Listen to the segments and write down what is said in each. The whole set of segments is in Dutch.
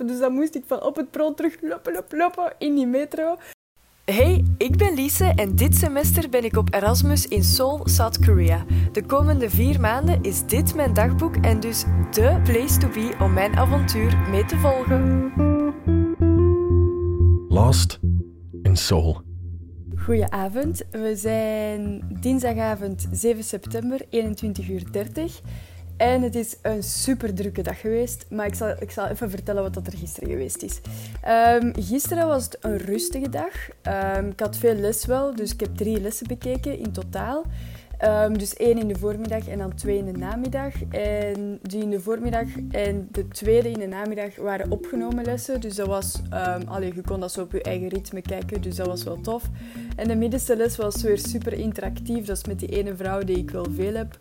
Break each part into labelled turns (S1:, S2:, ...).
S1: lopen. Dus dan moest ik van op het pro terug lopen, lopen, lopen in die metro.
S2: Hey, ik ben Lise en dit semester ben ik op Erasmus in Seoul, South Korea. De komende vier maanden is dit mijn dagboek en dus de place to be om mijn avontuur mee te volgen.
S3: Lost in Seoul.
S1: Goedenavond, we zijn dinsdagavond 7 september, 21.30 uur. En het is een super drukke dag geweest, maar ik zal, ik zal even vertellen wat er gisteren geweest is. Um, gisteren was het een rustige dag. Um, ik had veel les wel, dus ik heb drie lessen bekeken in totaal. Um, dus één in de voormiddag en dan twee in de namiddag. En die in de voormiddag en de tweede in de namiddag waren opgenomen lessen. Dus dat was, um, je kon dat zo op je eigen ritme kijken, dus dat was wel tof. En de middenste les was weer super interactief. Dat is met die ene vrouw die ik wel veel heb.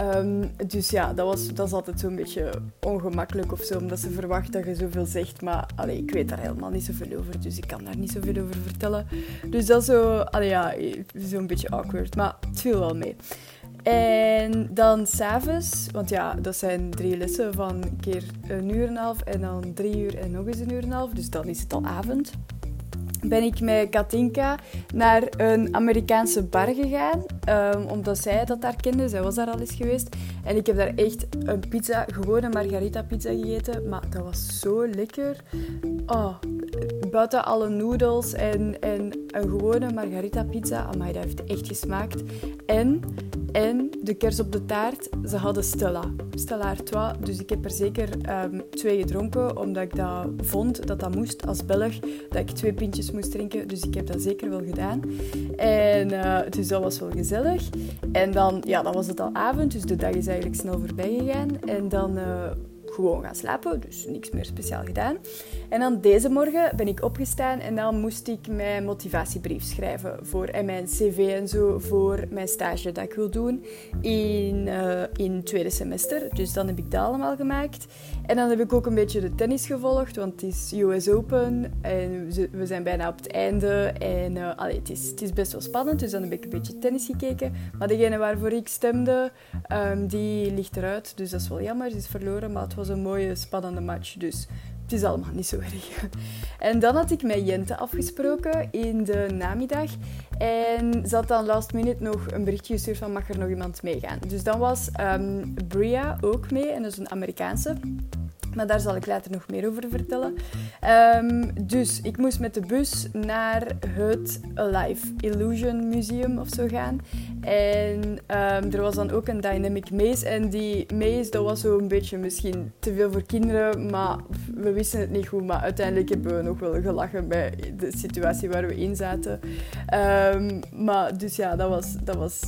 S1: Um, dus ja, dat, was, dat is altijd zo'n beetje ongemakkelijk of zo, omdat ze verwacht dat je zoveel zegt. Maar allee, ik weet daar helemaal niet zoveel over, dus ik kan daar niet zoveel over vertellen. Dus dat is zo, allee, ja, zo'n beetje awkward, maar het viel wel mee. En dan s'avonds, want ja, dat zijn drie lessen van een keer een uur en een half en dan drie uur en nog eens een uur en een half. Dus dan is het al avond ben ik met Katinka naar een Amerikaanse bar gegaan. Um, omdat zij dat daar kende. Zij was daar al eens geweest. En ik heb daar echt een pizza, gewoon een margarita pizza gegeten. Maar dat was zo lekker. Oh, buiten alle noedels en, en een gewone margarita pizza. Amai, dat heeft echt gesmaakt. En en de kers op de taart, ze hadden Stella. Stella Artois. Dus ik heb er zeker um, twee gedronken, omdat ik dat vond dat dat moest als Belg. Dat ik twee pintjes moest drinken. Dus ik heb dat zeker wel gedaan. En uh, dus dat was wel gezellig. En dan, ja, dan was het al avond. Dus de dag is eigenlijk snel voorbij gegaan. En dan... Uh, gewoon gaan slapen, dus niks meer speciaal gedaan. En dan deze morgen ben ik opgestaan en dan moest ik mijn motivatiebrief schrijven voor en mijn cv en zo voor mijn stage dat ik wil doen in, uh, in tweede semester. Dus dan heb ik dat allemaal gemaakt. En dan heb ik ook een beetje de tennis gevolgd, want het is US Open en we zijn bijna op het einde. En uh, het, is, het is best wel spannend, dus dan heb ik een beetje tennis gekeken. Maar degene waarvoor ik stemde, um, die ligt eruit, dus dat is wel jammer. Ze is verloren, maar het was een mooie, spannende match. Dus het is allemaal niet zo erg. En dan had ik met Jente afgesproken in de namiddag. En ze had dan last minute nog een berichtje gestuurd van mag er nog iemand meegaan. Dus dan was um, Bria ook mee, en dat is een Amerikaanse. Maar daar zal ik later nog meer over vertellen. Um, dus ik moest met de bus naar het Alive Illusion Museum of zo gaan. En um, er was dan ook een Dynamic Maze. En die maze, dat was zo een beetje misschien te veel voor kinderen. Maar we wisten het niet goed. Maar uiteindelijk hebben we nog wel gelachen bij de situatie waar we in zaten. Um, maar dus ja, dat was, dat was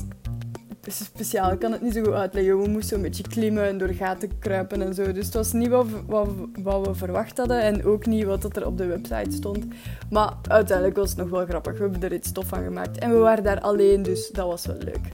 S1: speciaal. Ik kan het niet zo goed uitleggen. We moesten een beetje klimmen en door gaten kruipen en zo. Dus het was niet wat, wat, wat we verwacht hadden en ook niet wat er op de website stond. Maar uiteindelijk was het nog wel grappig. We hebben er iets tof van gemaakt. En we waren daar alleen, dus dat was wel leuk.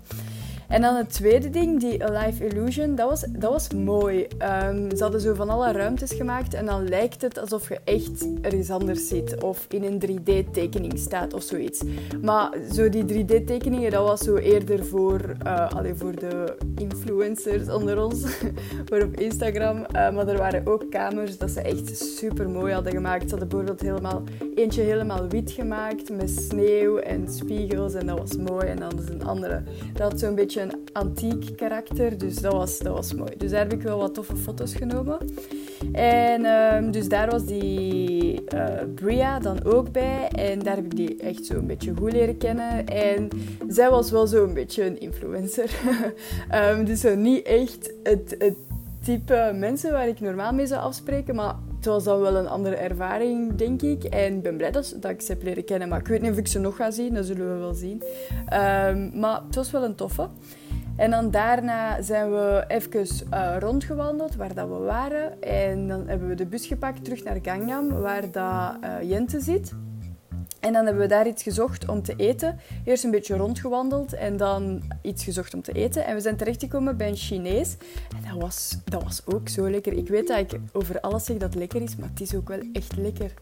S1: En dan het tweede ding, die Alive Illusion, dat was, dat was mooi. Um, ze hadden zo van alle ruimtes gemaakt en dan lijkt het alsof je echt ergens anders zit of in een 3D-tekening staat of zoiets. Maar zo die 3D-tekeningen, dat was zo eerder voor, uh, voor de influencers onder ons, voor op Instagram. Uh, maar er waren ook kamers dat ze echt super mooi hadden gemaakt. Ze hadden bijvoorbeeld helemaal, eentje helemaal wit gemaakt met sneeuw en spiegels en dat was mooi. En dan is een andere, dat had zo'n beetje een antiek karakter, dus dat was, dat was mooi. Dus daar heb ik wel wat toffe foto's genomen. En um, dus daar was die uh, Bria dan ook bij. En daar heb ik die echt zo een beetje goed leren kennen. En zij was wel zo een beetje een influencer. um, dus niet echt het, het type mensen waar ik normaal mee zou afspreken, maar het was dan wel een andere ervaring, denk ik. En ik ben blij dat, ik ze heb leren kennen. Maar ik weet niet of ik ze nog ga zien, dat zullen we wel zien. Um, maar het was wel een toffe. En dan daarna zijn we even uh, rondgewandeld waar dat we waren. En dan hebben we de bus gepakt terug naar Gangnam, waar dat, uh, Jente zit. En dan hebben we daar iets gezocht om te eten. Eerst een beetje rondgewandeld en dan iets gezocht om te eten. En we zijn terechtgekomen bij een Chinees. En dat was, dat was ook zo lekker. Ik weet dat ik over alles zeg dat het lekker is, maar het is ook wel echt lekker.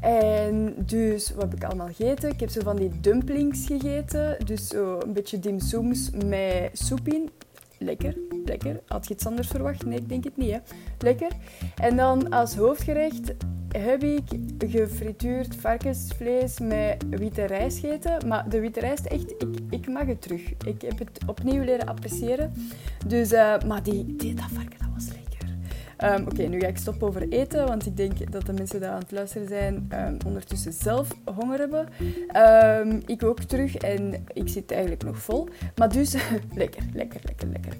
S1: En dus, wat heb ik allemaal gegeten? Ik heb zo van die dumplings gegeten. Dus zo een beetje dimsums met soep in. Lekker, lekker. Had je iets anders verwacht? Nee, ik denk het niet. Hè. Lekker. En dan als hoofdgerecht heb ik gefrituurd varkensvlees met witte rijst gegeten. Maar de witte rijst, echt, ik, mag het terug. Ik heb het opnieuw leren appreciëren. Dus, uh, maar die, die, dat varken, dat was lekker. Um, Oké, nu ga ik stoppen over eten, want ik denk dat de mensen die aan het luisteren zijn um, ondertussen zelf honger hebben. Um, ik ook terug en ik zit eigenlijk nog vol. Maar dus, lekker, lekker, lekker, lekker.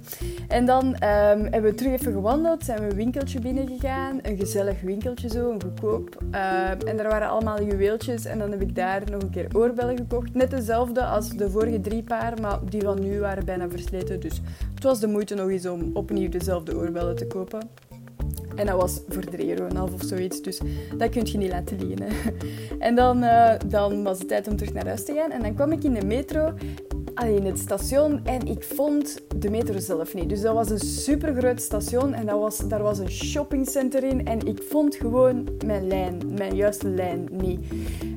S1: En dan hebben we terug even gewandeld, zijn we een winkeltje binnengegaan. Een gezellig winkeltje zo, een goedkoop. en daar waren allemaal juweeltjes en dan heb ik daar nog een keer oorbellen gekocht. Net dezelfde als de vorige drie paar, maar die van nu waren bijna versleten. Dus het was de moeite nog eens om opnieuw dezelfde oorbellen te kopen. En dat was voor 3,5 euro of zoiets. Dus dat kun je niet laten liggen. En dan, uh, dan was het tijd om terug naar huis te gaan. En dan kwam ik in de metro in het station en ik vond de metro zelf niet. Dus dat was een supergroot station en dat was, daar was een shoppingcenter in en ik vond gewoon mijn lijn, mijn juiste lijn niet.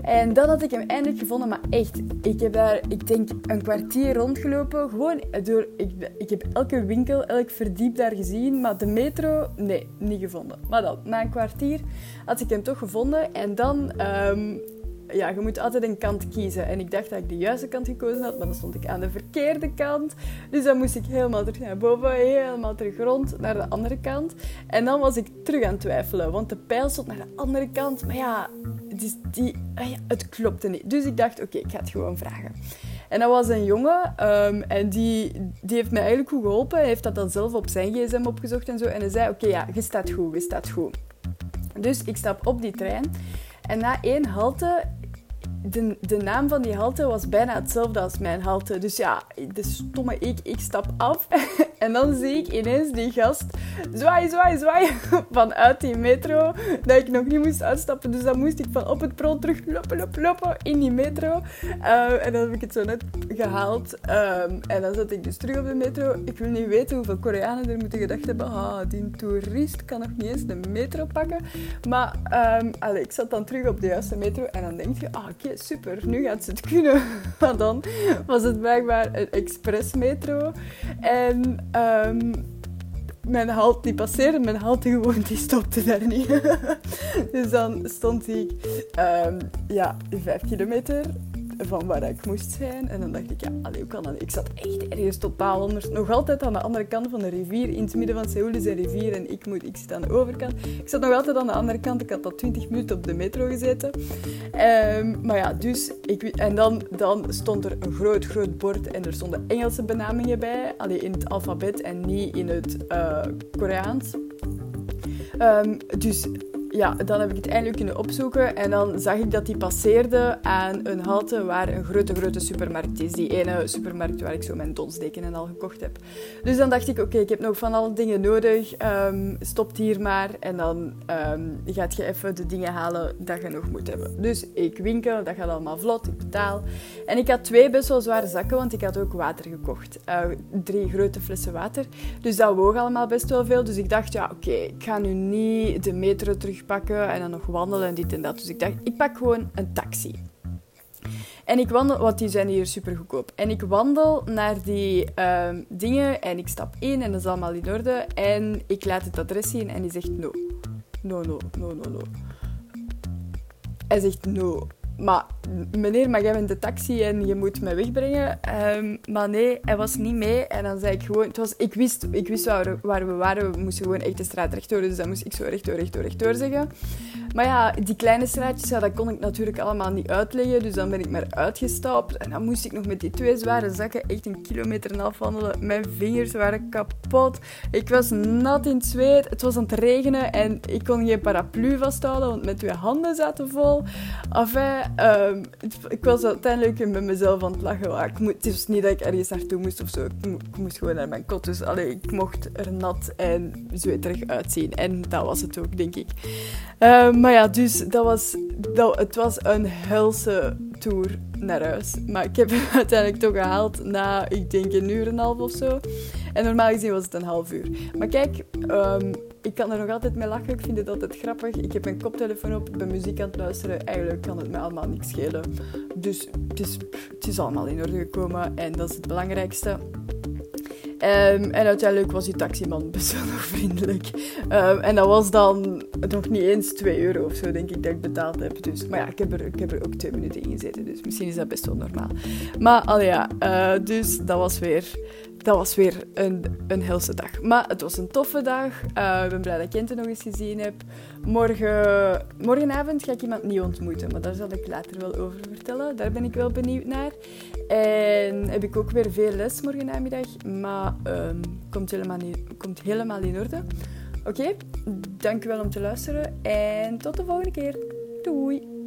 S1: En dan had ik hem eindelijk gevonden, maar echt, ik heb daar, ik denk, een kwartier rondgelopen. Gewoon door, ik, ik heb elke winkel, elk verdiep daar gezien, maar de metro, nee, niet gevonden. Maar dan, na een kwartier had ik hem toch gevonden en dan... Ehm, ja, je moet altijd een kant kiezen. En ik dacht dat ik de juiste kant gekozen had, maar dan stond ik aan de verkeerde kant. Dus dan moest ik helemaal terug naar boven, helemaal terug rond naar de andere kant. En dan was ik terug aan het twijfelen, want de pijl stond naar de andere kant. Maar ja, die, ah het klopte niet. Dus ik dacht, oké, ik ga het gewoon vragen. En dat was een jongen um, en die, die heeft mij eigenlijk goed geholpen. Hij heeft dat dan zelf op zijn gsm opgezocht en zo. En hij zei, oké, ja, je staat goed, je staat goed. Dus ik stap op die trein. En na één halte de, de naam van die halte was bijna hetzelfde als mijn halte. Dus ja, de stomme ik, ik stap af. en dan zie ik ineens die gast zwaai, zwaai, zwaai vanuit die metro. Dat ik nog niet moest uitstappen. Dus dan moest ik van op het perron terug lopen, lopen, lopen in die metro. Uh, en dan heb ik het zo net gehaald. Um, en dan zat ik dus terug op de metro. Ik wil niet weten hoeveel Koreanen er moeten gedacht hebben. Ah, die toerist kan nog niet eens de metro pakken. Maar um, ik zat dan terug op de juiste metro. En dan denk je, ah, oké, super, nu gaat ze het kunnen. Maar dan was het blijkbaar een expressmetro. En um, mijn halt die passeerde, mijn halte gewoon, die stopte daar niet. dus dan stond ik um, ja, vijf kilometer van waar ik moest zijn. En dan dacht ik, ja, allee, hoe kan dat? Ik zat echt ergens totaal anders. Nog altijd aan de andere kant van de rivier. In het midden van Seoul is een rivier en ik, moet, ik zit aan de overkant. Ik zat nog altijd aan de andere kant. Ik had al 20 minuten op de metro gezeten. Um, maar ja, dus... Ik, en dan, dan stond er een groot, groot bord en er stonden Engelse benamingen bij. Alleen in het alfabet en niet in het uh, Koreaans. Um, dus ja, dan heb ik het eindelijk kunnen opzoeken en dan zag ik dat die passeerde aan een halte waar een grote, grote supermarkt is. Die ene supermarkt waar ik zo mijn donsdeken en al gekocht heb. Dus dan dacht ik, oké, ik heb nog van alle dingen nodig. Um, stop hier maar en dan um, gaat je even de dingen halen dat je nog moet hebben. Dus ik winkel, dat gaat allemaal vlot, ik betaal. En ik had twee best wel zware zakken, want ik had ook water gekocht. Uh, drie grote flessen water. Dus dat woog allemaal best wel veel. Dus ik dacht, ja, oké, ik ga nu niet de metro terug pakken en dan nog wandelen en dit en dat. Dus ik dacht, ik pak gewoon een taxi. En ik wandel, want die zijn hier super goedkoop. En ik wandel naar die uh, dingen en ik stap in en dat is allemaal in orde. En ik laat het adres zien en die zegt no. No, no, no, no, no. Hij zegt no maar meneer, maar jij bent de taxi en je moet me wegbrengen. Um, maar nee, hij was niet mee. En dan zei ik gewoon... Het was, ik wist, ik wist waar we waren. We moesten gewoon echt de straat rechtdoor. Dus dan moest ik zo rechtdoor, rechtdoor, rechtdoor zeggen. Maar ja, die kleine straatjes, ja, dat kon ik natuurlijk allemaal niet uitleggen. Dus dan ben ik maar uitgestapt. En dan moest ik nog met die twee zware zakken echt een kilometer en half wandelen. Mijn vingers waren kapot. Ik was nat in het zweet. Het was aan het regenen en ik kon geen paraplu vasthouden, want mijn twee handen zaten vol. Enfin, um, ik was uiteindelijk met mezelf aan het lachen. Ik moet, het is niet dat ik ergens naartoe moest of zo. Ik, moest gewoon naar mijn kot. Dus allee, ik mocht er nat en zweterig uitzien. En dat was het ook, denk ik. Um, maar ja, dus dat was, dat, het was een helse tour naar huis. Maar ik heb het uiteindelijk toch gehaald na, ik denk, een uur en een half of zo. En normaal gezien was het een half uur. Maar kijk, um, ik kan er nog altijd mee lachen. Ik vind het altijd grappig. Ik heb mijn koptelefoon op, ik ben muziek aan het luisteren. Eigenlijk kan het mij allemaal niks schelen. Dus het is, het is allemaal in orde gekomen en dat is het belangrijkste. Um, en uiteindelijk was die taximan best wel nog vriendelijk. Um, en dat was dan nog niet eens 2 euro of zo, denk ik, dat ik betaald heb. Dus, maar ja, ik heb, er, ik heb er ook twee minuten in gezeten, dus misschien is dat best wel normaal. Maar al ja, uh, dus dat was weer dat was weer een, een helse dag. Maar het was een toffe dag. Uh, ik ben blij dat ik Kente nog eens gezien heb. Morgen, morgenavond ga ik iemand nieuw ontmoeten, maar daar zal ik later wel over vertellen. Daar ben ik wel benieuwd naar. En heb ik ook weer veel les morgen maar um, komt, helemaal komt helemaal in orde. Oké, okay, dankjewel om te luisteren en tot de volgende keer. Doei!